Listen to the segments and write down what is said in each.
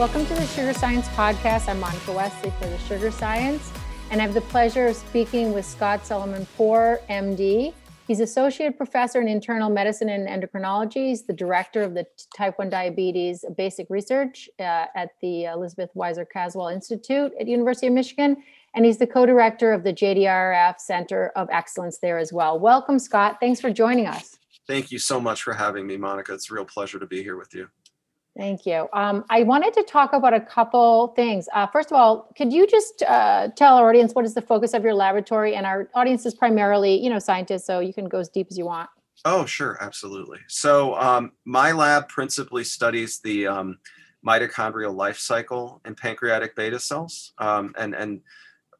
Welcome to the Sugar Science Podcast. I'm Monica Westley for the Sugar Science, and I have the pleasure of speaking with Scott Solomon Poor, MD. He's Associate Professor in Internal Medicine and Endocrinology. He's the Director of the Type 1 Diabetes Basic Research uh, at the Elizabeth Weiser Caswell Institute at University of Michigan, and he's the co-director of the JDRF Center of Excellence there as well. Welcome, Scott. Thanks for joining us. Thank you so much for having me, Monica. It's a real pleasure to be here with you. Thank you. Um, I wanted to talk about a couple things. Uh, first of all, could you just uh, tell our audience what is the focus of your laboratory? And our audience is primarily, you know, scientists, so you can go as deep as you want. Oh, sure, absolutely. So um, my lab principally studies the um, mitochondrial life cycle in pancreatic beta cells, um, and and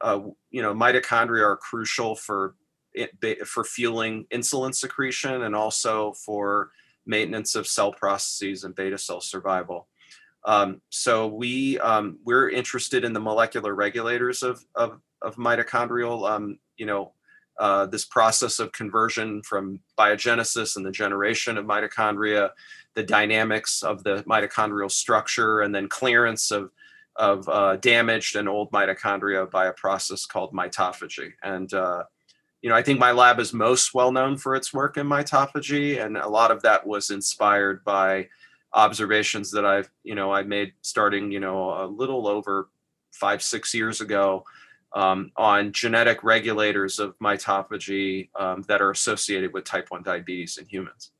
uh, you know, mitochondria are crucial for it, for fueling insulin secretion and also for maintenance of cell processes and beta cell survival. Um, so we um, we're interested in the molecular regulators of of, of mitochondrial, um, you know, uh, this process of conversion from biogenesis and the generation of mitochondria, the dynamics of the mitochondrial structure, and then clearance of of uh, damaged and old mitochondria by a process called mitophagy. And uh, you know, I think my lab is most well known for its work in mitophagy, and a lot of that was inspired by observations that I've, you know, I made starting, you know, a little over five, six years ago um, on genetic regulators of mitophagy um, that are associated with type 1 diabetes in humans.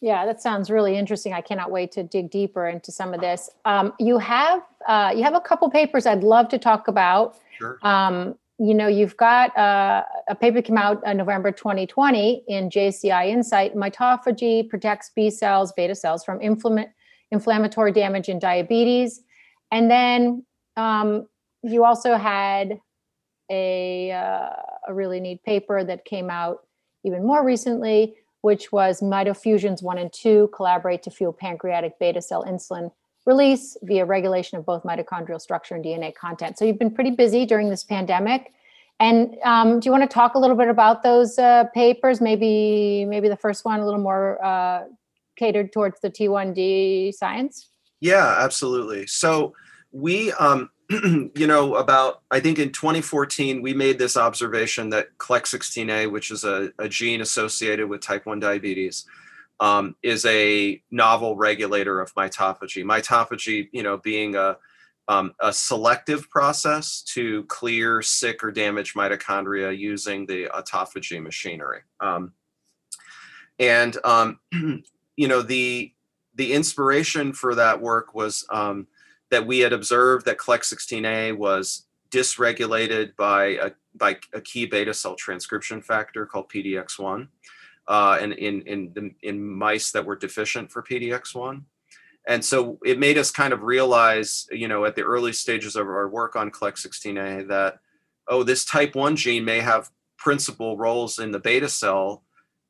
Yeah, that sounds really interesting. I cannot wait to dig deeper into some of this. Um, you have uh, you have a couple papers I'd love to talk about. Sure. Um, you know, you've got uh, a paper came out in November 2020 in JCI Insight. Mitophagy protects B cells, beta cells from inflammatory damage in diabetes. And then um, you also had a, uh, a really neat paper that came out even more recently, which was mitofusins one and two collaborate to fuel pancreatic beta cell insulin release via regulation of both mitochondrial structure and DNA content. So you've been pretty busy during this pandemic. And um, do you want to talk a little bit about those uh, papers? Maybe maybe the first one a little more uh, catered towards the T1D science. Yeah, absolutely. So we, um, you know, about I think in 2014 we made this observation that CLEC16A, which is a, a gene associated with type 1 diabetes, um, is a novel regulator of mitophagy. Mitophagy, you know, being a um, a selective process to clear sick or damaged mitochondria using the autophagy machinery. Um, and um, you know the the inspiration for that work was um, that we had observed that CLEC16A was dysregulated by a by a key beta cell transcription factor called PDX1 uh, and in in in mice that were deficient for PDX1. And so it made us kind of realize, you know, at the early stages of our work on CLEC16A that, oh, this type 1 gene may have principal roles in the beta cell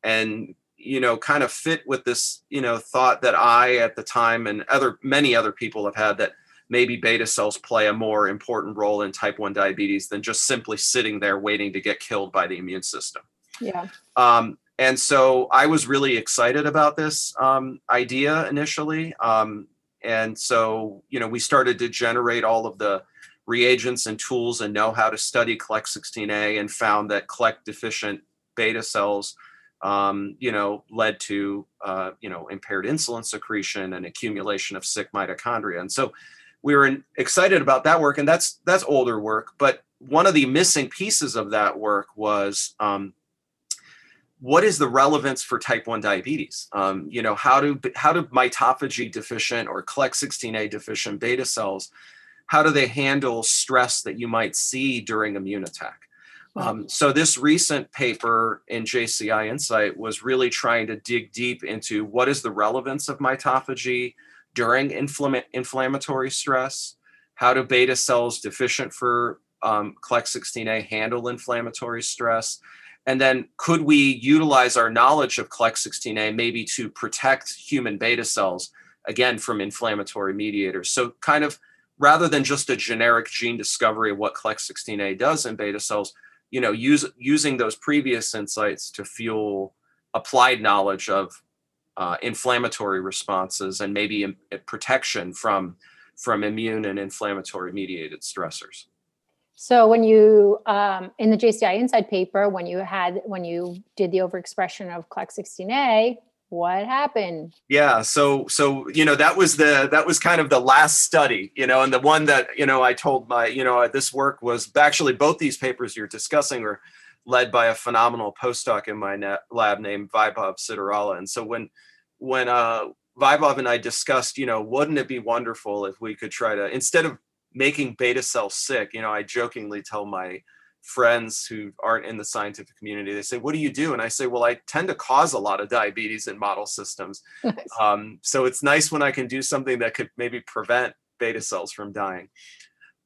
and, you know, kind of fit with this, you know, thought that I at the time and other many other people have had that maybe beta cells play a more important role in type 1 diabetes than just simply sitting there waiting to get killed by the immune system. Yeah. Um, and so I was really excited about this um, idea initially. Um, and so, you know, we started to generate all of the reagents and tools and know how to study CLEC16A and found that CLEC deficient beta cells, um, you know, led to, uh, you know, impaired insulin secretion and accumulation of sick mitochondria. And so we were in, excited about that work and that's, that's older work. But one of the missing pieces of that work was um, what is the relevance for type 1 diabetes um, you know how do how do mitophagy deficient or CLEC16A deficient beta cells how do they handle stress that you might see during immune attack um, so this recent paper in JCI Insight was really trying to dig deep into what is the relevance of mitophagy during inflama- inflammatory stress. How do beta cells deficient for um, CLEC16A handle inflammatory stress? And then could we utilize our knowledge of CLEC16A maybe to protect human beta cells, again, from inflammatory mediators? So, kind of rather than just a generic gene discovery of what CLEC16A does in beta cells, you know, use, using those previous insights to fuel applied knowledge of uh, inflammatory responses and maybe in, protection from from immune and inflammatory mediated stressors. So when you um, in the JCI Insight paper, when you had when you did the overexpression of CLEC16A, what happened? Yeah, so so you know that was the that was kind of the last study, you know, and the one that you know I told my you know this work was actually both these papers you're discussing are led by a phenomenal postdoc in my lab named Vaibhav Sidarala, and so when when uh, Vaibhav and I discussed, you know, wouldn't it be wonderful if we could try to instead of making beta cells sick. You know, I jokingly tell my friends who aren't in the scientific community, they say, What do you do? And I say, Well, I tend to cause a lot of diabetes in model systems. Um, so it's nice when I can do something that could maybe prevent beta cells from dying.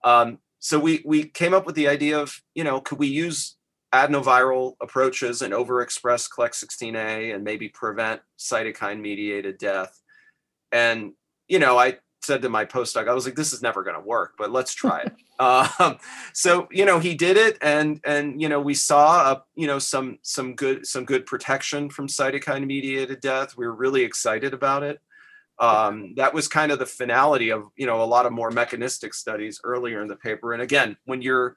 Um, so we we came up with the idea of, you know, could we use adenoviral approaches and overexpress CLEC16A and maybe prevent cytokine mediated death? And you know, I said to my postdoc, I was like, this is never going to work, but let's try it. um, so, you know, he did it and, and, you know, we saw, a, you know, some, some good, some good protection from cytokine mediated death. We were really excited about it. Um, that was kind of the finality of, you know, a lot of more mechanistic studies earlier in the paper. And again, when you're,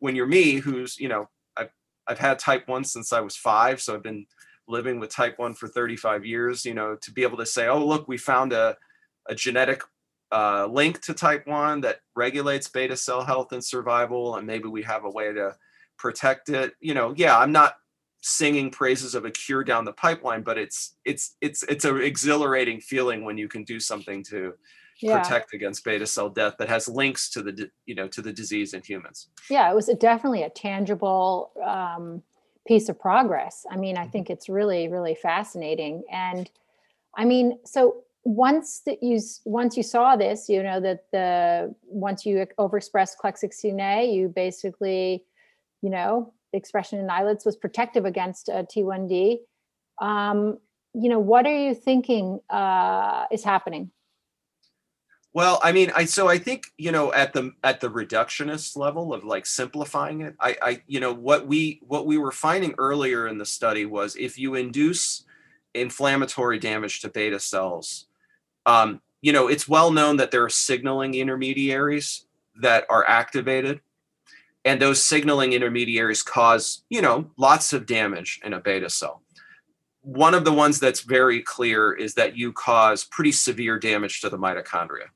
when you're me, who's, you know, I've, I've had type one since I was five. So I've been living with type one for 35 years, you know, to be able to say, oh, look, we found a, a genetic uh, link to type 1 that regulates beta cell health and survival and maybe we have a way to protect it you know yeah i'm not singing praises of a cure down the pipeline but it's it's it's it's an exhilarating feeling when you can do something to yeah. protect against beta cell death that has links to the you know to the disease in humans yeah it was a, definitely a tangible um, piece of progress i mean i mm-hmm. think it's really really fascinating and i mean so once that you once you saw this, you know that the once you overexpressed CLEC16A, you basically, you know, expression in islets was protective against uh, T1D. Um, you know, what are you thinking uh, is happening? Well, I mean, I so I think you know at the at the reductionist level of like simplifying it, I, I you know what we what we were finding earlier in the study was if you induce inflammatory damage to beta cells, um, you know, it's well known that there are signaling intermediaries that are activated, and those signaling intermediaries cause, you know, lots of damage in a beta cell. One of the ones that's very clear is that you cause pretty severe damage to the mitochondria.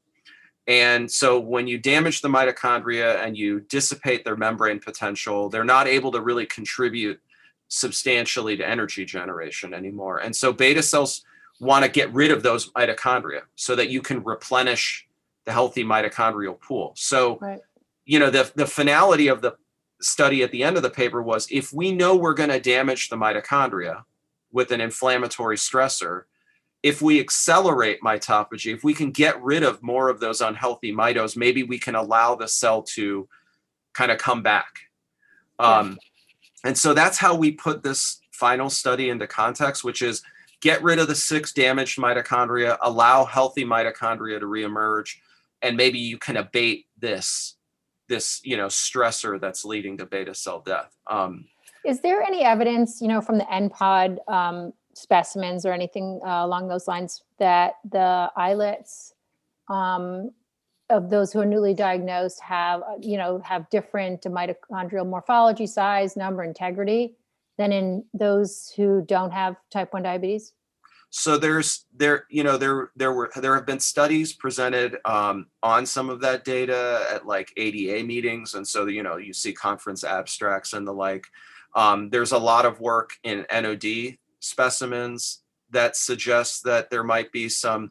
And so when you damage the mitochondria and you dissipate their membrane potential, they're not able to really contribute substantially to energy generation anymore. And so beta cells want to get rid of those mitochondria so that you can replenish the healthy mitochondrial pool. So, right. you know, the, the finality of the study at the end of the paper was if we know we're going to damage the mitochondria with an inflammatory stressor, if we accelerate mitophagy, if we can get rid of more of those unhealthy mitos, maybe we can allow the cell to kind of come back. Um, And so that's how we put this final study into context, which is get rid of the six damaged mitochondria, allow healthy mitochondria to reemerge, and maybe you can abate this this you know stressor that's leading to beta cell death. Um, Is there any evidence, you know, from the NPOD um, specimens or anything uh, along those lines that the islets um, of those who are newly diagnosed have, uh, you know, have different mitochondrial morphology, size, number, integrity? Than in those who don't have type 1 diabetes? So there's there you know there there were there have been studies presented um, on some of that data at like ADA meetings, and so you know you see conference abstracts and the like. Um, there's a lot of work in NOD specimens that suggests that there might be some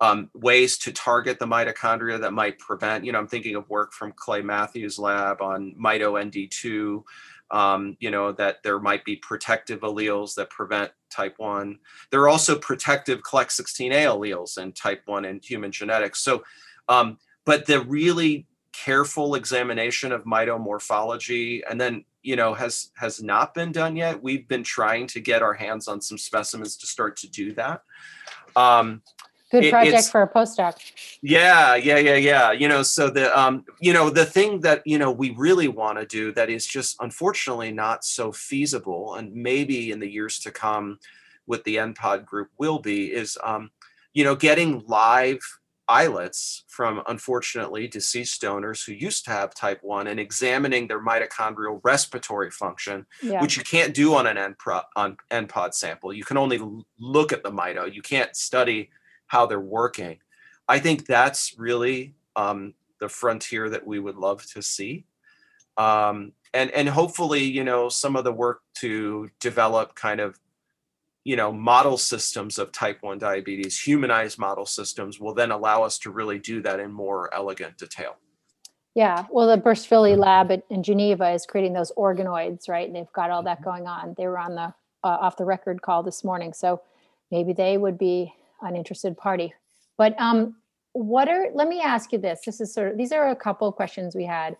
um, ways to target the mitochondria that might prevent. You know, I'm thinking of work from Clay Mathews' lab on mito ND2 um, you know, that there might be protective alleles that prevent type 1. There are also protective CLEC16A alleles in type 1 in human genetics. So, um, but the really careful examination of mitomorphology and then you know has has not been done yet we've been trying to get our hands on some specimens to start to do that um, Good it, project for a postdoc. Yeah, yeah, yeah, yeah. You know, so the um, you know, the thing that you know we really want to do that is just unfortunately not so feasible, and maybe in the years to come, with the NPOD group will be is um, you know, getting live islets from unfortunately deceased donors who used to have type 1 and examining their mitochondrial respiratory function Yeah. which you can't do on an NPOD sample. You can only look at the mito. You can't study how they're working. I think that's really um, the frontier that we would love to see. Um, and and hopefully, you know, some of the work to develop kind of you know model systems of type 1 diabetes humanized model systems will then allow us to really do that in more elegant detail Yeah, well, the Berishvili lab in Geneva is creating those organoids, right? And they've got all Mm-hmm. that going on. They were on the uh, off the record call this morning, so maybe they would be an interested party. But um, what are? Let me ask you this. This is sort of these are a couple of questions we had.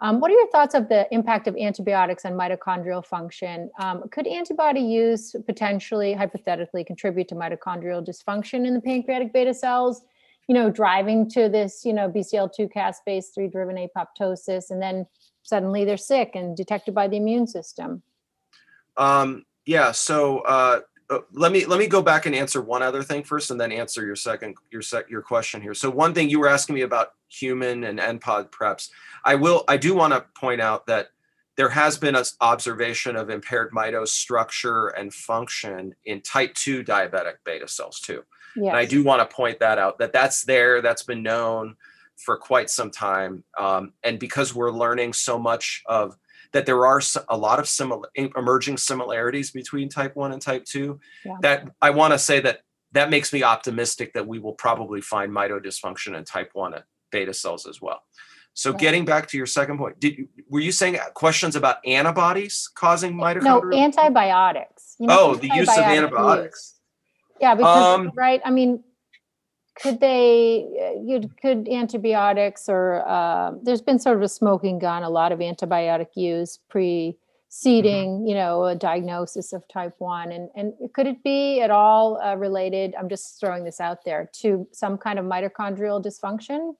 Um, what are your thoughts of the impact of antibiotics on mitochondrial function? Um, could antibody use potentially, hypothetically, contribute to mitochondrial dysfunction in the pancreatic beta cells? you know, driving to this, you know, BCL2 caspase 3 driven apoptosis, and then suddenly they're sick and detected by the immune system. Um, yeah. So uh, uh, let me let me go back and answer one other thing first, and then answer your second your sec your question here. So one thing you were asking me about human and NPOD preps. I will I do want to point out that there has been an observation of impaired mito structure and function in type 2 diabetic beta cells too. Yes. And I do want to point that out that that's there, that's been known for quite some time. Um, and because we're learning so much of that, there are a lot of similar emerging similarities between type 1 and type 2. Yeah. That I want to say that that makes me optimistic that we will probably find mito dysfunction in type 1 beta cells as well. So Right. getting back to your second point, did you, were you saying questions about antibodies causing mito? no, antibiotics. You know, oh, the use of antibiotics. use. Yeah, because Um, right. I mean, could they? uh, You could antibiotics or uh, there's been sort of a smoking gun. A lot of antibiotic use preceding, Mm-hmm. you know, a diagnosis of type one. And and could it be at all uh, related? I'm just throwing this out there to some kind of mitochondrial dysfunction.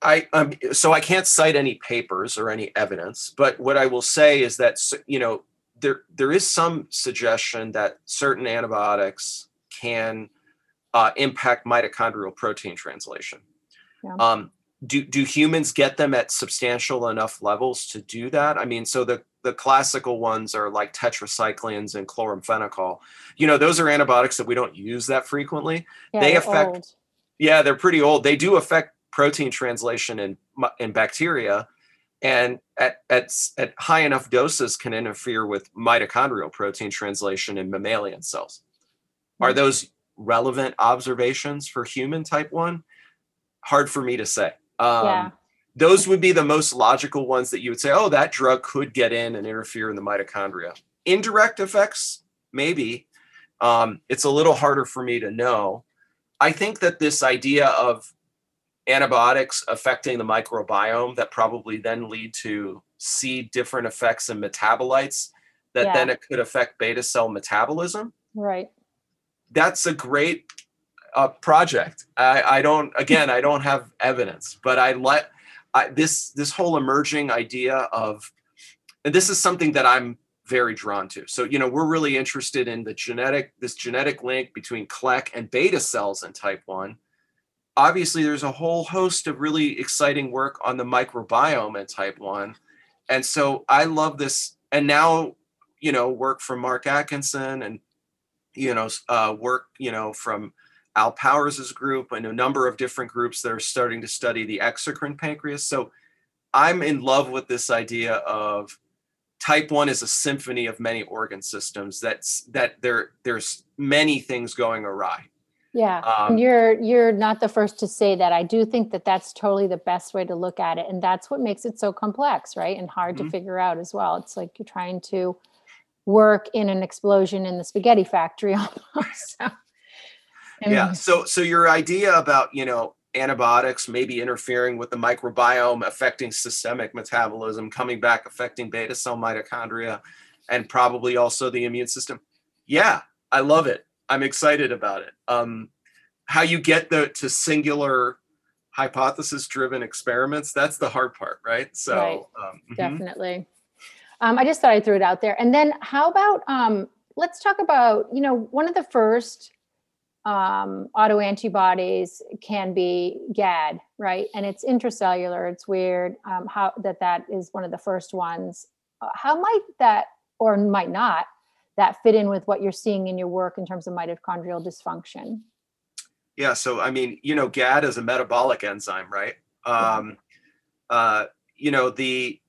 I um, so I can't cite any papers or any evidence, but what I will say is that you know there there is some suggestion that certain antibiotics can uh, impact mitochondrial protein translation. Yeah. Um, do do humans get them at substantial enough levels to do that? I mean, so the the classical ones are like tetracyclines and chloramphenicol. You know, those are antibiotics that we don't use that frequently. Yeah, They affect- old. Yeah, they're pretty old. They do affect protein translation in in bacteria, and at at at high enough doses can interfere with mitochondrial protein translation in mammalian cells. Are Mhm. those relevant observations for human type one? Hard for me to say. Um, Yeah. Those would be the most logical ones that you would say, oh, that drug could get in and interfere in the mitochondria. Indirect effects, maybe. Um, it's a little harder for me to know. I think that this idea of antibiotics affecting the microbiome that probably then lead to see different effects in metabolites that Yeah. then it could affect beta cell metabolism Right. That's a great uh, project. I, I don't again i don't have evidence but i let I, this this whole emerging idea of and this is something that i'm very drawn to. So you know we're really interested in the genetic this genetic link between clec and beta cells in type 1 obviously there's a whole host of really exciting work on the microbiome in type 1 and so i love this and now you know work from mark atkinson and you know uh, work you know from al powers' group and a number of different groups that are starting to study the exocrine pancreas so i'm in love with this idea of type 1 is a symphony of many organ systems that's that there there's many things going awry Yeah, Um, you're you're not the first to say that. I do think that that's totally the best way to look at it, and that's what makes it so complex, right? And hard Mhm. to figure out as well. It's like you're trying to work in an explosion in the spaghetti factory almost. So, and- yeah so so your idea about you know antibiotics maybe interfering with the microbiome affecting systemic metabolism coming back affecting beta cell mitochondria and probably also the immune system yeah i love it i'm excited about it um how you get the to singular hypothesis driven experiments that's the hard part right so Right. um, mhm. definitely. Um, I just thought I'd throw it out there. And then how about um, let's talk about you know one of the first um, autoantibodies can be GAD, right? And it's intracellular. It's weird um, how that that is one of the first ones. Uh, how might that, or might not, that fit in with what you're seeing in your work in terms of mitochondrial dysfunction? Yeah, so I mean, you know, GAD is a metabolic enzyme, right? Um, uh, you know, the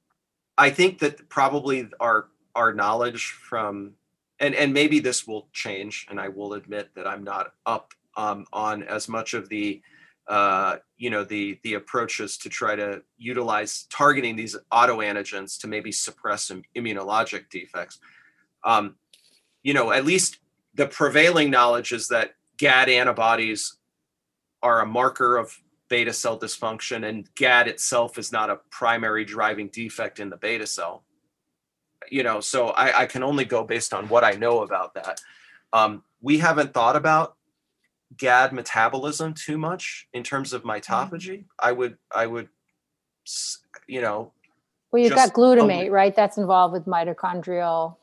I think that probably our our knowledge from and and maybe this will change, and I will admit that I'm not up um, on as much of the uh, you know the the approaches to try to utilize targeting these autoantigens to maybe suppress some immunologic defects. Um, you know, at least the prevailing knowledge is that GAD antibodies are a marker of beta cell dysfunction, and GAD itself is not a primary driving defect in the beta cell. You know, so I, I can only go based on what I know about that. Um, we haven't thought about GAD metabolism too much in terms of mitophagy. I would, I would, you know. Well, you've got glutamate, right? That's involved with mitochondrial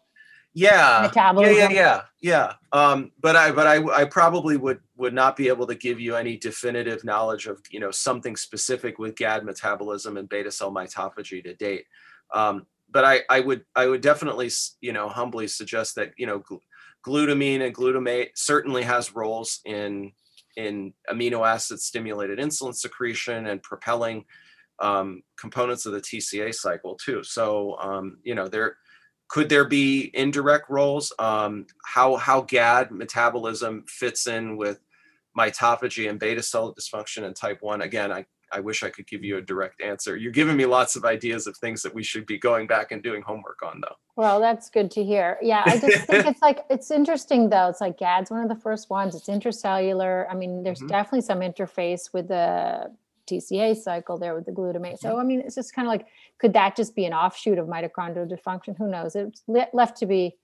yeah metabolism. yeah yeah yeah yeah um but i but i i probably would would not be able to give you any definitive knowledge of you know something specific with gad metabolism and beta cell mitophagy to date um but i i would i would definitely you know humbly suggest that you know gl- glutamine and glutamate certainly has roles in in amino acid stimulated insulin secretion and propelling um, components of the TCA cycle too. So um, you know there could there be indirect roles? Um, how how GAD metabolism fits in with mitophagy and beta cell dysfunction and type one? Again, I I wish I could give you a direct answer. You're giving me lots of ideas of things that we should be going back and doing homework on, though. Well, that's good to hear. Yeah, I just think it's like it's interesting though. It's like GAD's one of the first ones. It's intracellular. I mean, there's mm-hmm. definitely some interface with the TCA cycle there with the glutamate. So, I mean, it's just kind of like, could that just be an offshoot of mitochondrial dysfunction? Who knows? It's left to be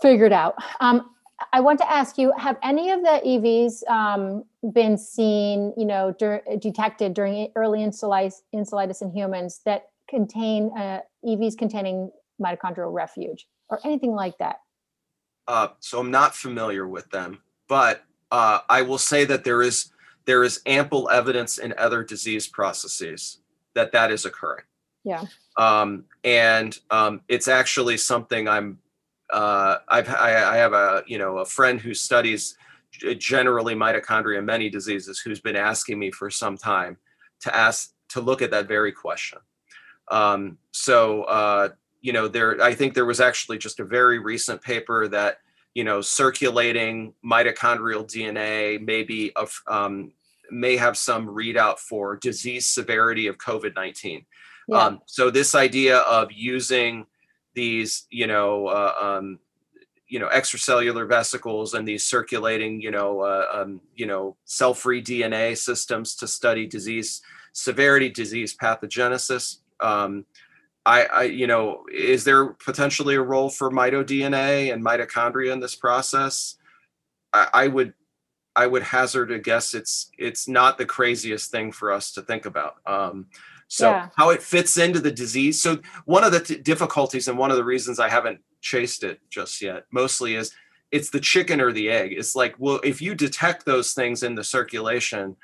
figured out. Um, I want to ask you: Have any of the EVs um, been seen, you know, dur- detected during early insulitis, insulitis in humans that contain uh, EVs containing mitochondrial refuge or anything like that? Uh, so I'm not familiar with them, but uh, I will say that there is there is ample evidence in other disease processes that that is occurring. Yeah. Um, and um, it's actually something I'm. Uh, I've I, I have a you know a friend who studies generally mitochondria many diseases who's been asking me for some time to ask to look at that very question. Um, so uh, you know there I think there was actually just a very recent paper that you know, circulating mitochondrial DNA maybe of um, may have some readout for disease severity of COVID nineteen. Yeah. Um, so this idea of using these, you know, uh, um, you know, extracellular vesicles and these circulating, you know, uh, um, you know, cell-free DNA systems to study disease severity, disease pathogenesis. Um, I, I, you know, is there potentially a role for mitoDNA and mitochondria in this process? I, I would, I would hazard a guess it's it's not the craziest thing for us to think about. Um, so yeah. how it fits into the disease. So one of the t- difficulties and one of the reasons I haven't chased it just yet, mostly is it's the chicken or the egg. It's like, well, if you detect those things in the circulation,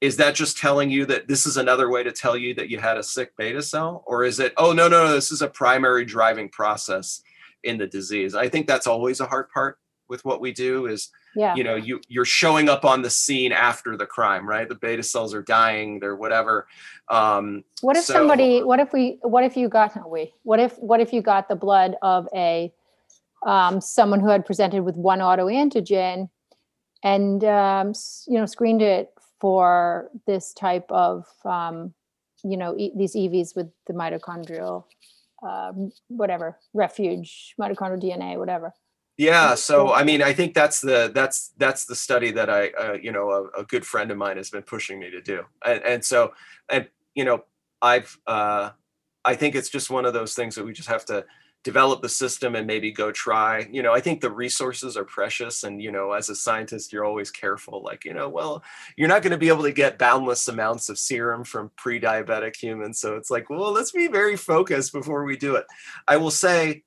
is that just telling you that this is another way to tell you that you had a sick beta cell or is it oh no no no this is a primary driving process in the disease i think that's always a hard part with what we do is yeah. you know you you're showing up on the scene after the crime right? The beta cells are dying they're whatever. Um what if so, somebody what if we what if you got we what if what if you got the blood of a um, someone who had presented with one autoantigen and um, you know screened it for this type of um, you know e- these evs with the mitochondrial um, whatever refuge mitochondrial dna whatever yeah so i mean i think that's the that's that's the study that i uh, you know a, a, good friend of mine has been pushing me to do. And, and so and you know i've uh i think it's just one of those things that we just have to develop the system and maybe go try. You know i think the resources are precious and you know as a scientist you're always careful like you know well you're not going to be able to get boundless amounts of serum from pre-diabetic humans. So it's like well let's be very focused before we do it. I will say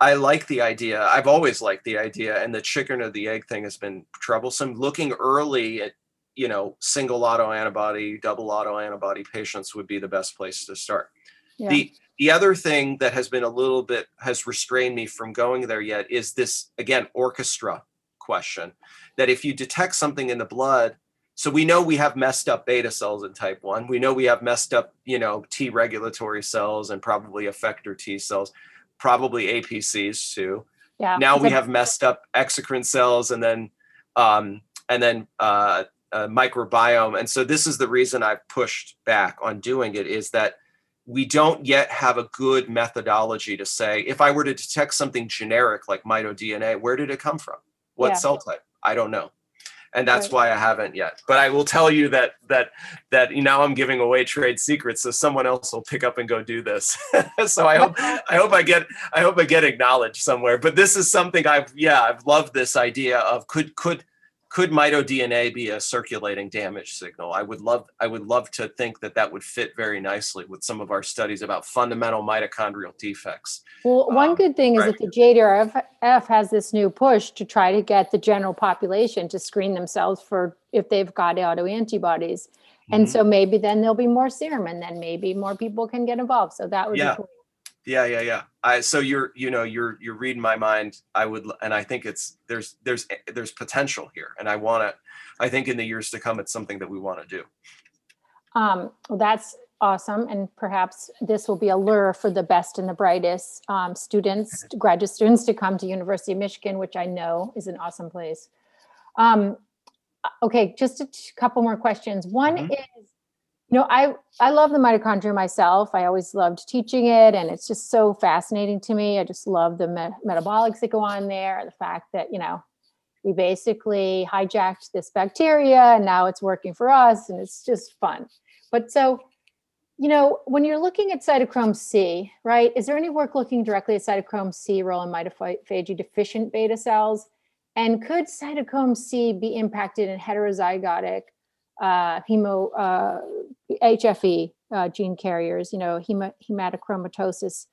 I like the idea. I've always liked the idea, and the chicken or the egg thing has been troublesome. Looking early at, you know, single autoantibody, double autoantibody patients would be the best place to start. Yeah. The the other thing that has been a little bit has restrained me from going there yet is this again orchestra question that if you detect something in the blood so we know we have messed up beta cells in type 1 we know we have messed up you know t regulatory cells and probably effector t cells probably apcs too Yeah. now we have messed up exocrine cells and then um, and then uh, uh, microbiome and so this is the reason i've pushed back on doing it is that we don't yet have a good methodology to say if i were to detect something generic like mitoDNA, where did it come from what Yeah. cell type i don't know and that's Right. why i haven't yet but i will tell you that that that now i'm giving away trade secrets so someone else will pick up and go do this so i hope I hope I get I hope I get acknowledged somewhere. But this is something I've yeah I've loved this idea of could could could mitoDNA be a circulating damage signal? I would love I would love to think that that would fit very nicely with some of our studies about fundamental mitochondrial defects. Well, one Um, good thing is that the JDRF has this new push to try to get the general population to screen themselves for if they've got autoantibodies. And Mhm. so maybe then there'll be more serum and then maybe more people can get involved. So that would Yeah. be cool. Yeah, yeah, yeah. I so you're you know you're you're reading my mind. I would and I think it's there's there's there's potential here, and I want to. I think in the years to come, it's something that we want to do. Um, well, that's awesome. And perhaps this will be a lure for the best and the brightest um, students, graduate students to come to University of Michigan, which I know is an awesome place. Um, okay, just a couple more questions. One Mhm. Know, I, I love the mitochondria myself. I always loved teaching it and it's just so fascinating to me. I just love the me- metabolics that go on there, the fact that, you know, we basically hijacked this bacteria and now it's working for us and it's just fun. But so, you know, when you're looking at cytochrome C, right, is there any work looking directly at cytochrome C role in mitophagy deficient beta cells? And could cytochrome C be impacted in heterozygotic uh, hemo uh, HFE uh, gene carriers, you know, hema, hematochromatosis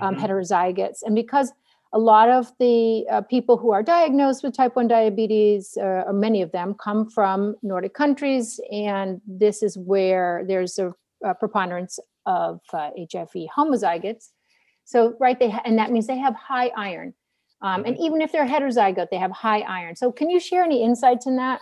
um, Mhm. heterozygotes? And because a lot of the uh, people who are diagnosed with type 1 diabetes, uh, or many of them, come from Nordic countries. And this is where there's a, a preponderance of uh, HFE homozygotes. So, right, they ha- and that means they have high iron. Um, and even if they're heterozygote, they have high iron. So, can you share any insights in that?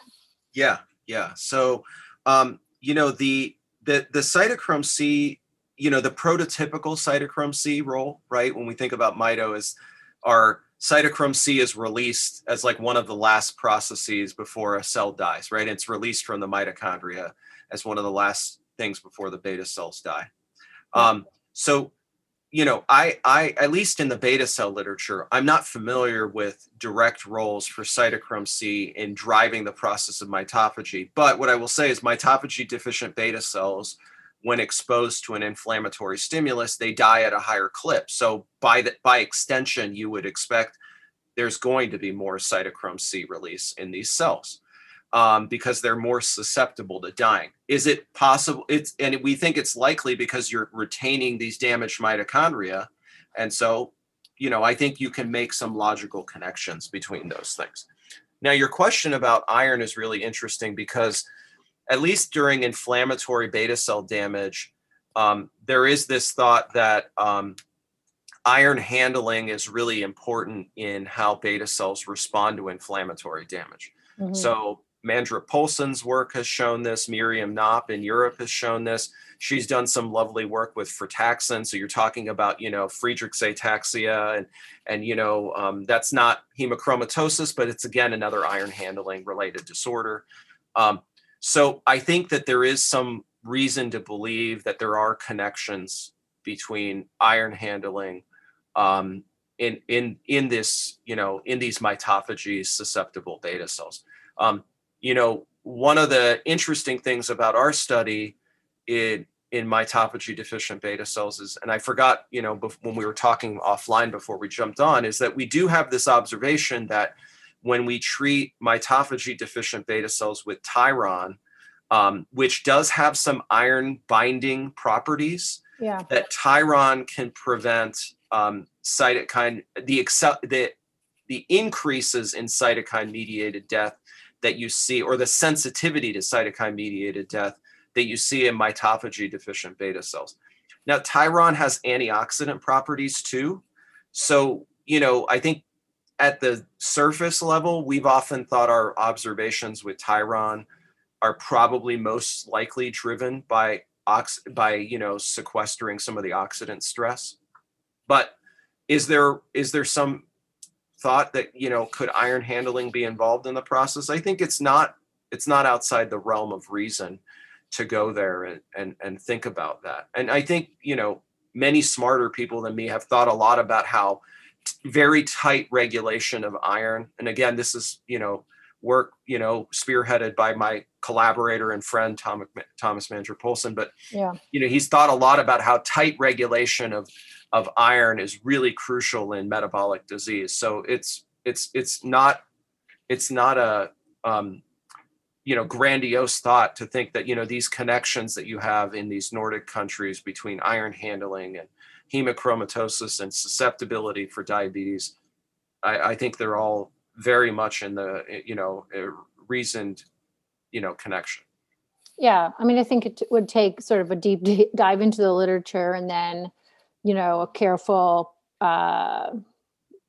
Yeah, yeah. So, um, you know, the the the cytochrome C, you know, the prototypical cytochrome C role, right? When we think about mito, is our cytochrome C is released as like one of the last processes before a cell dies, right? It's released from the mitochondria as one of the last things before the beta cells die. Um, so you know, I, I, at least in the beta cell literature, I'm not familiar with direct roles for cytochrome C in driving the process of mitophagy. But what I will say is mitophagy deficient beta cells, when exposed to an inflammatory stimulus, they die at a higher clip. So by the, by extension, you would expect there's going to be more cytochrome C release in these cells um, because they're more susceptible to dying. Is it possible? It's and we think it's likely because you're retaining these damaged mitochondria, and so you know I think you can make some logical connections between those things. Now, your question about iron is really interesting because at least during inflammatory beta cell damage, um, there is this thought that um, iron handling is really important in how beta cells respond to inflammatory damage. Mhm. So Mandrup-Poulsen's work has shown this. Miriam Cnop in Europe has shown this. She's done some lovely work with frataxin. So you're talking about, you know, Friedreich's ataxia, and and you know um, that's not hemochromatosis, but it's again another iron handling related disorder. Um, so I think that there is some reason to believe that there are connections between iron handling um, in in in this, you know, in these mitophagy susceptible beta cells. Um, you know, one of the interesting things about our study in in mitophagy deficient beta cells is, and I forgot, you know, when we were talking offline before we jumped on, is that we do have this observation that when we treat mitophagy deficient beta cells with Tiron, um, which does have some iron binding properties, Yeah. that Tiron can prevent um, cytokine the the the increases in cytokine mediated death that you see or the sensitivity to cytokine mediated death that you see in mitophagy deficient beta cells. Now Tiron has antioxidant properties too. So, you know, I think at the surface level, we've often thought our observations with Tiron are probably most likely driven by ox by you know sequestering some of the oxidant stress. But is there is there some thought that you know could iron handling be involved in the process? I think it's not it's not outside the realm of reason to go there and and, and think about that. And I think you know many smarter people than me have thought a lot about how very tight regulation of iron. And again, this is, you know, work, you know, spearheaded by my collaborator and friend Tom, Thomas Mandrup-Poulsen. But yeah, you know, he's thought a lot about how tight regulation of of iron is really crucial in metabolic disease. So it's it's it's not it's not a um, you know grandiose thought to think that you know these connections that you have in these Nordic countries between iron handling and hemochromatosis and susceptibility for diabetes, I, I think they're all very much in the you know reasoned you know connection. Yeah, I mean, I think it would take sort of a deep dive into the literature and then, you know, a careful, uh,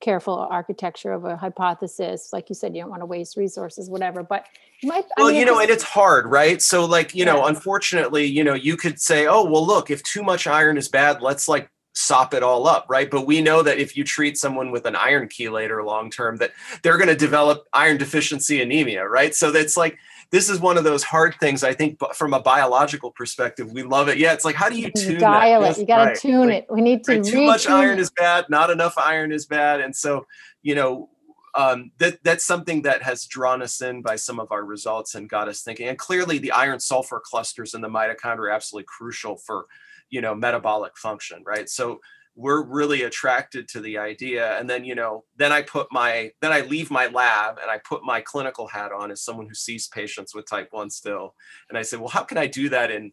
careful architecture of a hypothesis. Like you said, you don't want to waste resources, whatever. But you might. Well, I mean, you know, and it's hard, right? So, like, you yeah. know, unfortunately, you know, you could say, oh, well, look, if too much iron is bad, let's like sop it all up, right? But we know that if you treat someone with an iron chelator long term, that they're going to develop iron deficiency anemia, right? So that's like this is one of those hard things. I think from a biological perspective, we love it. Yeah, it's like how do you tune dial that? it? You got to right. tune like, it. We need to. Right? Too much iron it. is bad. Not enough iron is bad, and so you know. Um, that that's something that has drawn us in by some of our results and got us thinking. And clearly, the iron sulfur clusters in the mitochondria are absolutely crucial for you know metabolic function right? So we're really attracted to the idea. And then you know then i put my then i leave my lab and i put my clinical hat on as someone who sees patients with type 1 still. And i said well how can i do that in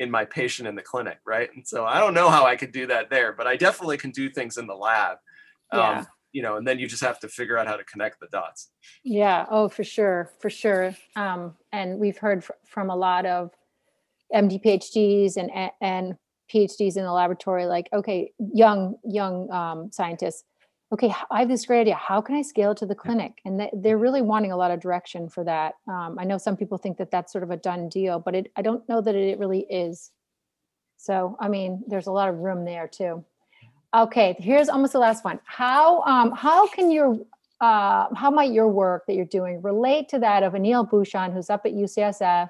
in my patient in the clinic? Right? And so i don't know how i could do that there but i definitely can do things in the lab. Yeah. um, you know and then you just have to figure out how to connect the dots. Yeah. Oh for sure. For sure. Um, and we've heard fr- from a lot of md phds and and PhDs in the laboratory, like, okay, young, young um, scientists, okay, I have this great idea. How can I scale it to the clinic? And they, they're really wanting a lot of direction for that. Um, I know some people think that that's sort of a done deal, but it, I don't know that it really is. So, I mean, there's a lot of room there too. Okay, here's almost the last one. How um, how can your uh, how might your work that you're doing relate to that of Anil Bhushan, who's up at UCSF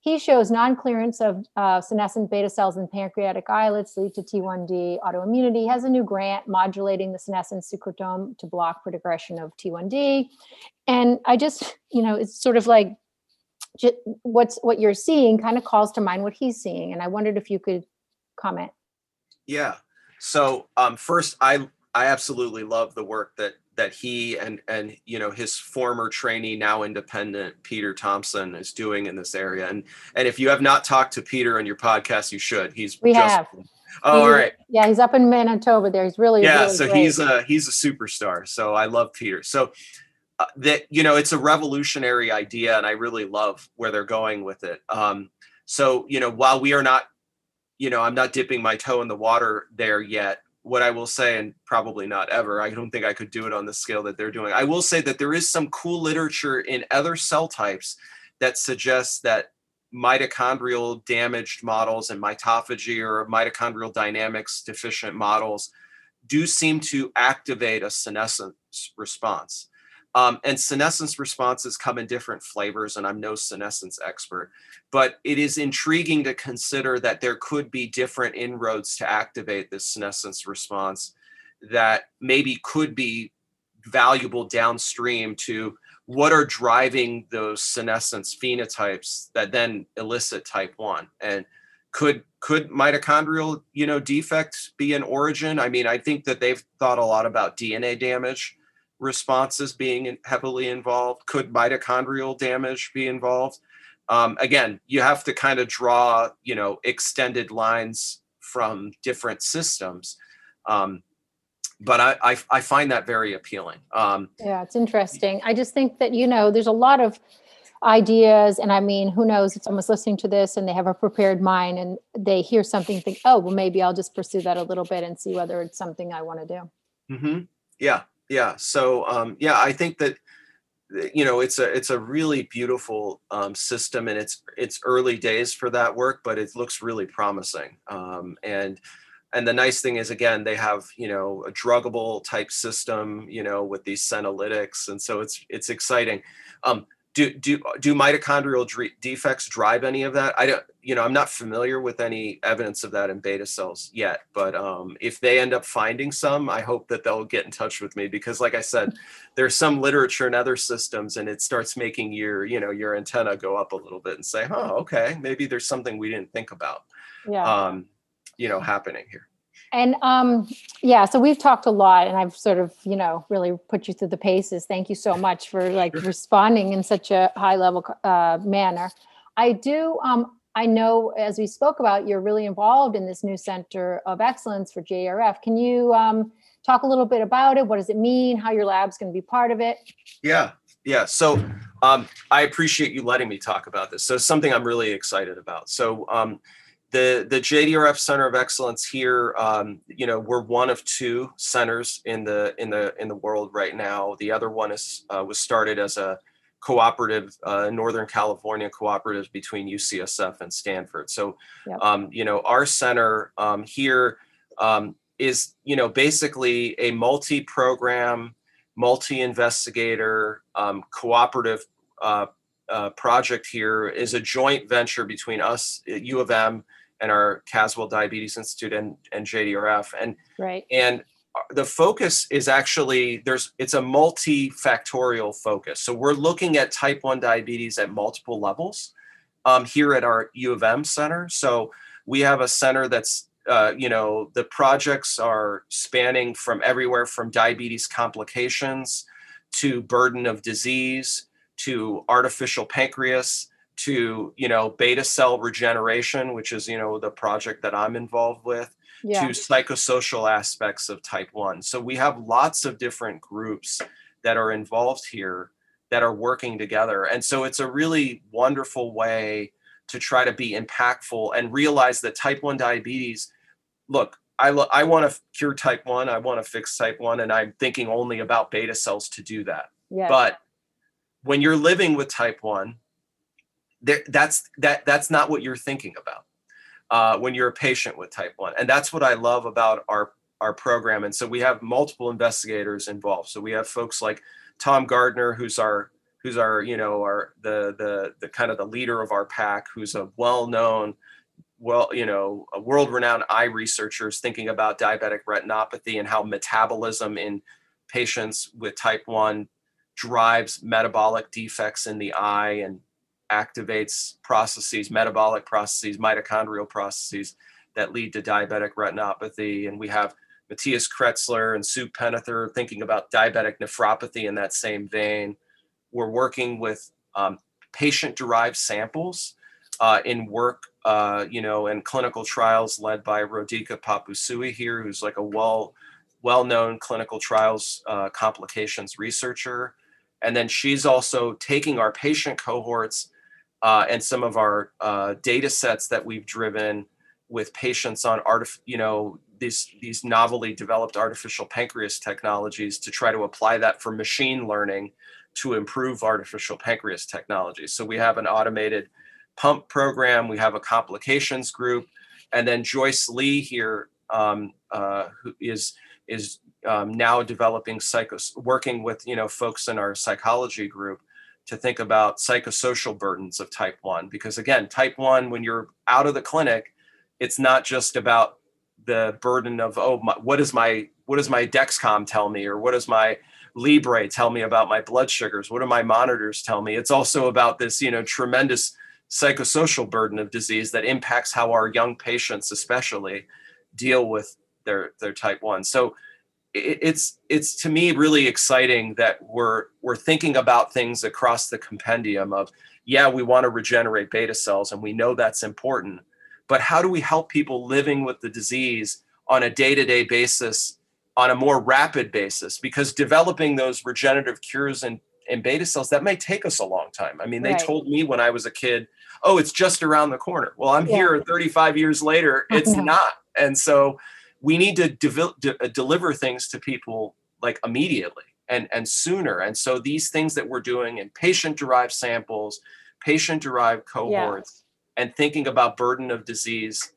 he shows non-clearance of uh, senescent beta cells in pancreatic islets lead to T1D autoimmunity. Has a new grant modulating the senescent secretome to block progression of T1D. And I just, you know, it's sort of like what's what you're seeing kind of calls to mind what he's seeing. And I wondered if you could comment. Yeah. So um, first, I I absolutely love the work that that he and and you know his former trainee now independent peter thompson is doing in this area. And and if you have not talked to peter on your podcast you should. He's we just, have. Oh all right. Yeah he's up in manitoba there. He's really yeah really so great. he's a he's a superstar. So i love peter. So uh, that you know it's a revolutionary idea and i really love where they're going with it. Um so you know while we are not you know i'm not dipping my toe in the water there yet what I will say, and probably not ever, I don't think I could do it on the scale that they're doing. I will say that there is some cool literature in other cell types that suggests that mitochondrial damaged models and mitophagy or mitochondrial dynamics deficient models do seem to activate a senescence response. Um, and senescence responses come in different flavors, and I'm no senescence expert, but it is intriguing to consider that there could be different inroads to activate this senescence response that maybe could be valuable downstream to what are driving those senescence phenotypes that then elicit type 1 and could could mitochondrial you know defects be an origin? I mean i think that they've thought a lot about dna damage responses being heavily involved? Could mitochondrial damage be involved? Um, again, you have to kind of draw, you know, extended lines from different systems. Um, but I, I, I find that very appealing. Um, Yeah, it's interesting. I just think that, you know, there's a lot of ideas and I mean, who knows if someone's listening to this and they have a prepared mind and they hear something, think, oh, well, maybe I'll just pursue that a little bit and see whether it's something I want to do. hmm Yeah, yeah. So um, yeah, I think that you know it's a it's a really beautiful um, system, and it's it's early days for that work, but it looks really promising. Um, and and the nice thing is again they have you know a druggable type system you know with these senolytics and so it's it's exciting um do do do mitochondrial dre- defects drive any of that i don't you know i'm not familiar with any evidence of that in beta cells yet but um if they end up finding some i hope that they'll get in touch with me because like i said there's some literature in other systems and it starts making your you know your antenna go up a little bit and say oh okay maybe there's something we didn't think about Yeah. um you know happening here And um, yeah, so we've talked a lot and I've sort of, you know, really put you through the paces. Thank you so much for like responding in such a high level uh, manner. I do, um, I know as we spoke about, you're really involved in this new center of excellence for JRF. Can you um, talk a little bit about it? What does it mean? How your lab's going to be part of it? Yeah, yeah. So um, I appreciate you letting me talk about this. So it's something I'm really excited about. So um, the the JDRF Center of Excellence here, um, you know, we're one of two centers in the in the in the world right now. The other one is uh, was started as a cooperative, uh, Northern California cooperative between UCSF and Stanford. So, Yep. um, you know, our center um, here um, is, you know, basically a multi-program multi-investigator um, cooperative uh, uh, project here is a joint venture between us u of m and our caswell diabetes institute and, and jdrf and Right. and uh, the focus is actually there's it's a multifactorial focus. So we're looking at type 1 diabetes at multiple levels um, here at our u of m center. So we have a center that's uh, you know the projects are spanning from everywhere from diabetes complications to burden of disease to artificial pancreas to you know beta cell regeneration which is you know the project that i'm involved with Yeah. to psychosocial aspects of type 1 so we have lots of different groups that are involved here that are working together and so it's a really wonderful way to try to be impactful and realize that type 1 diabetes look i, lo- I want to cure type 1 i want to fix type 1 and i'm thinking only about beta cells to do that Yeah. but when you're living with type 1 there, that's that that's not what you're thinking about uh, when you're a patient with type 1 and that's what i love about our our program. And so we have multiple investigators involved. So we have folks like tom gardner who's our who's our you know our the the the kind of the leader of our pack who's a well-known well you know a world-renowned eye researchers thinking about diabetic retinopathy and how metabolism in patients with type 1 drives metabolic defects in the eye and activates processes, metabolic processes, mitochondrial processes that lead to diabetic retinopathy. And we have Matthias Kretzler and Sue Pennathur thinking about diabetic nephropathy in that same vein. We're working with um, patient-derived samples uh, in work, uh, you know, and clinical trials led by Rodica Pop-Busui here, who's like a well well-known clinical trials uh, complications researcher and then she's also taking our patient cohorts uh, and some of our uh, data sets that we've driven with patients on artif- you know these these novelly developed artificial pancreas technologies to try to apply that for machine learning to improve artificial pancreas technology. So we have an automated pump program we have a complications group and then joyce lee here um, uh, who is is um, now developing psychos working with you know folks in our psychology group to think about psychosocial burdens of type 1 because again type 1 when you're out of the clinic it's not just about the burden of oh my, what is my what does my dexcom tell me or what does my libre tell me about my blood sugars? What do my monitors tell me? It's also about this you know tremendous psychosocial burden of disease that impacts how our young patients especially deal with their their type 1 so it's it's to me really exciting that we're we're thinking about things across the compendium of yeah we want to regenerate beta cells and we know that's important but how do we help people living with the disease on a day-to-day basis on a more rapid basis because developing those regenerative cures and in beta cells that may take us a long time i mean they Right. told me when i was a kid oh it's just around the corner well i'm Yeah. here 35 years later it's not and so we need to devel- de- uh, deliver things to people like immediately and and sooner. And so these things that we're doing in patient derived samples patient derived cohorts and thinking about burden of disease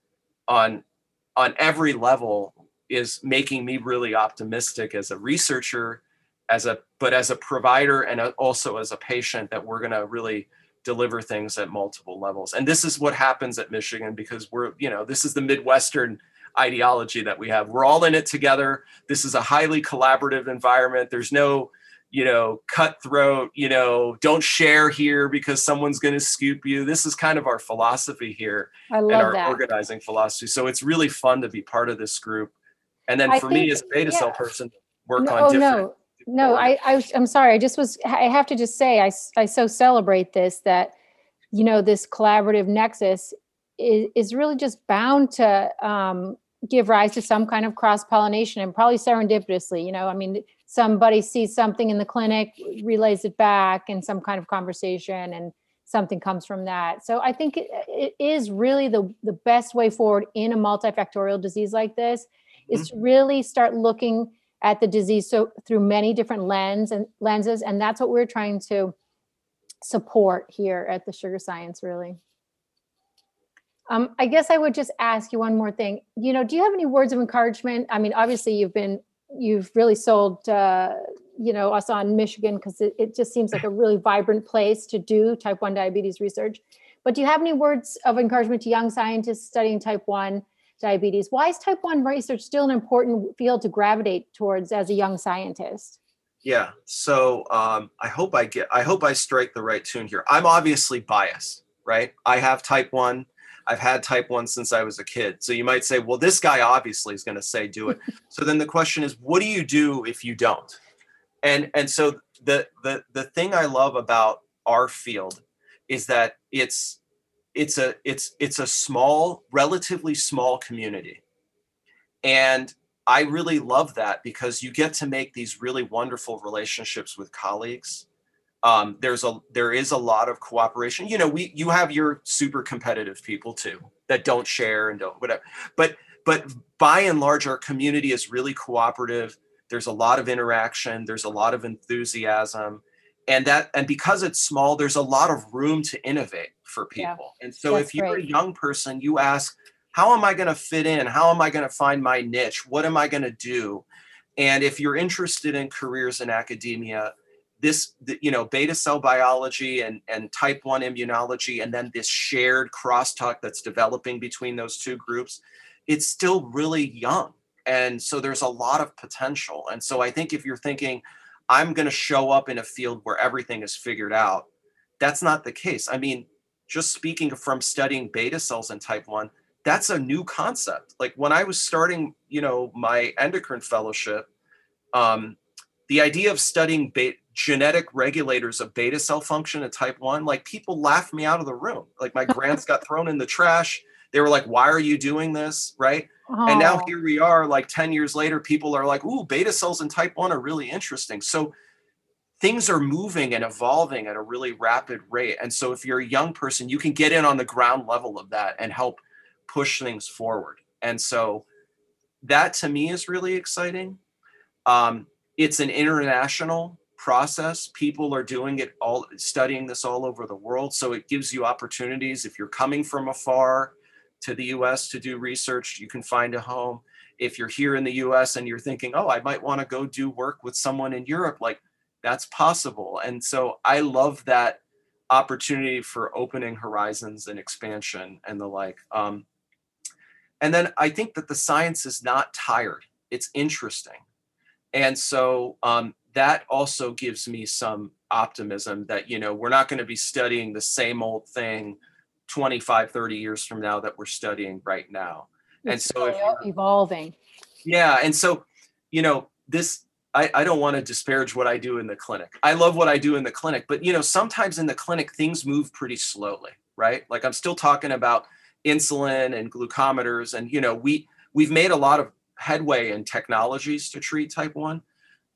on on every level is making me really optimistic as a researcher as a but as a provider and a- also as a patient that we're going to really deliver things at multiple levels. And this is what happens at michigan because we're you know this is the midwestern ideology that we have we're all in it together this is a highly collaborative environment there's no you know cutthroat you know don't share here because someone's going to scoop you this is kind of our philosophy here I and our that. organizing philosophy. So it's really fun to be part of this group. And then I for me as a beta cell person, work No, on oh, different. no, no, I, I I'm sorry. I just was, I have to just say, I I so celebrate this, that, you know, this collaborative nexus is, is really just bound to um, give rise to some kind of cross pollination and probably serendipitously, you know, I mean, somebody sees something in the clinic, relays it back in some kind of conversation and something comes from that. So I think it, it is really the, the best way forward in a multifactorial disease like this is to really start looking at the disease so through many different lens and lenses and that's what we're trying to support here at the sugar science really um, i guess i would just ask you one more thing you know do you have any words of encouragement i mean obviously you've been you've really sold uh, you know us on michigan because it, it just seems like a really vibrant place to do type 1 diabetes research but do you have any words of encouragement to young scientists studying type 1 diabetes. Why is type 1 research still an important field to gravitate towards as a young scientist? Yeah. So um, I hope I get. I hope I strike the right tune here. I'm obviously biased, right? I have type one. I've had type one since I was a kid. So you might say, well, this guy obviously is going to say do it. so then the question is, what do you do if you don't? And and so the the the thing I love about our field is that it's it's a it's it's a small relatively small community and i really love that because you get to make these really wonderful relationships with colleagues um, there's a there is a lot of cooperation. You know we you have your super competitive people too that don't share and don't whatever. But but by and large our community is really cooperative. There's a lot of interaction. There's a lot of enthusiasm. And that and because it's small there's a lot of room to innovate for Yeah, people. And so that's if you're great. a young person you ask how am i going to fit in? How am i going to find my niche? What am i going to do? And if you're interested in careers in academia this you know beta cell biology and and type 1 immunology and then this shared crosstalk that's developing between those two groups it's still really young. And so there's a lot of potential. And so i think if you're thinking i'm going to show up in a field where everything is figured out that's not the case. I mean just speaking from studying beta cells in type 1 that's a new concept. Like when i was starting you know my endocrine fellowship um, the idea of studying genetic regulators of beta cell function in type 1 like people laughed me out of the room. Like my grants got thrown in the trash. They were like why are you doing this? Right? And now here we are like 10 years later people are like ooh beta cells in type 1 are really interesting. So things are moving and evolving at a really rapid rate. And so if you're a young person you can get in on the ground level of that and help push things forward. And so that to me is really exciting. Um, it's an international process. People are doing it all studying this all over the world. So it gives you opportunities. If you're coming from afar to the us to do research you can find a home. If you're here in the us and you're thinking oh i might want to go do work with someone in europe like that's possible. And so i love that opportunity for opening horizons and expansion and the like. Um, and then i think that the science is not tired. It's interesting and so um, that also gives me some optimism that you know we're not going to be studying the same old thing 25 30 years from now that we're studying right now. And so evolving. yeah and so you know this I, I don't want to disparage what i do in the clinic. I love what i do in the clinic but you know sometimes in the clinic things move pretty slowly right? Like i'm still talking about insulin and glucometers, and you know we we've made a lot of headway in technologies to treat type one,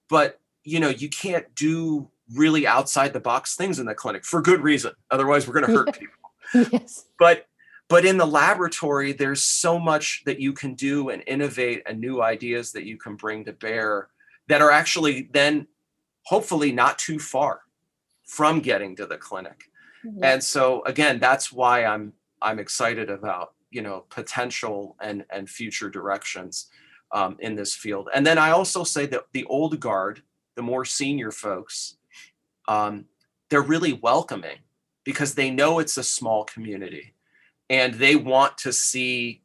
but you know you can't do really outside the box things in the clinic for good reason. Otherwise, we're going to hurt people. yes. But but in the laboratory, there's so much that you can do and innovate and new ideas that you can bring to bear that are actually then hopefully not too far from getting to the clinic. Mm-hmm. And so again, that's why I'm I'm excited about you know potential and and future directions um, in this field. And then I also say that the old guard, the more senior folks, um, they're really welcoming because they know it's a small community and they want to see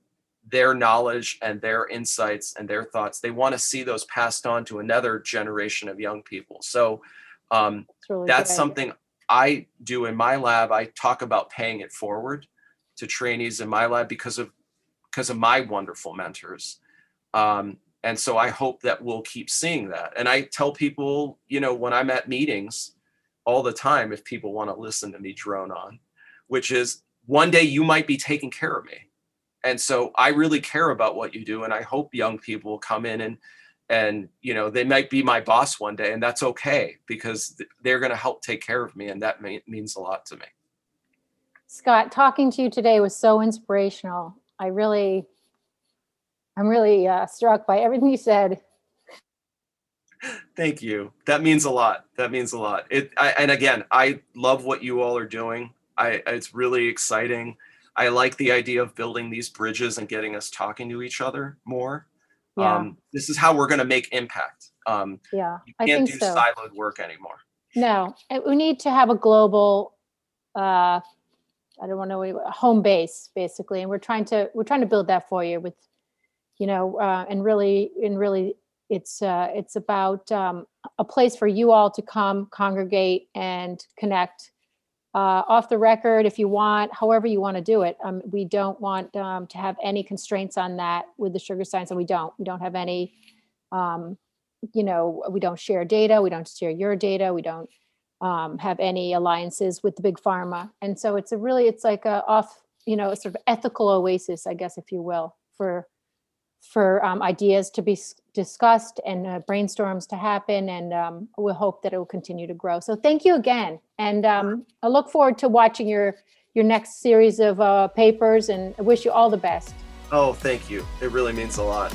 their knowledge and their insights and their thoughts. They want to see those passed on to another generation of young people. So um, that's, really that's something i do in my lab. I talk about paying it forward to trainees in my lab because of because of my wonderful mentors um, and so i hope that we'll keep seeing that. And i tell people you know when i'm at meetings all the time if people want to listen to me drone on which is one day you might be taking care of me. And so i really care about what you do and i hope young people come in and and you know they might be my boss one day and that's okay because they're going to help take care of me and that may, means a lot to me. Scott talking to you today was so inspirational. I really i'm really uh, struck by everything you said thank you that means a lot that means a lot it I, and again i love what you all are doing i it's really exciting I like the idea of building these bridges and getting us talking to each other more. Yeah. Um, this is how we're going to make impact. Um, yeah, you can't do so. siloed work anymore. No, we need to have a global. Uh, I don't want to know home base basically, and we're trying to we're trying to build that for you with, you know, uh, and really and really it's uh, it's about um, a place for you all to come congregate and connect uh, off the record if you want, however you want to do it. Um, we don't want um, to have any constraints on that with the sugar science, and we don't. We don't have any, um, you know, we don't share data. We don't share your data. We don't um, have any alliances with the big pharma, and so it's a really, it's like a off, you know, sort of ethical oasis, I guess, if you will, for for um, ideas to be discussed and uh, brainstorms to happen. And um, we'll hope that it will continue to grow. So thank you again. And um, I look forward to watching your, your next series of uh, papers and I wish you all the best. Oh, thank you. It really means a lot.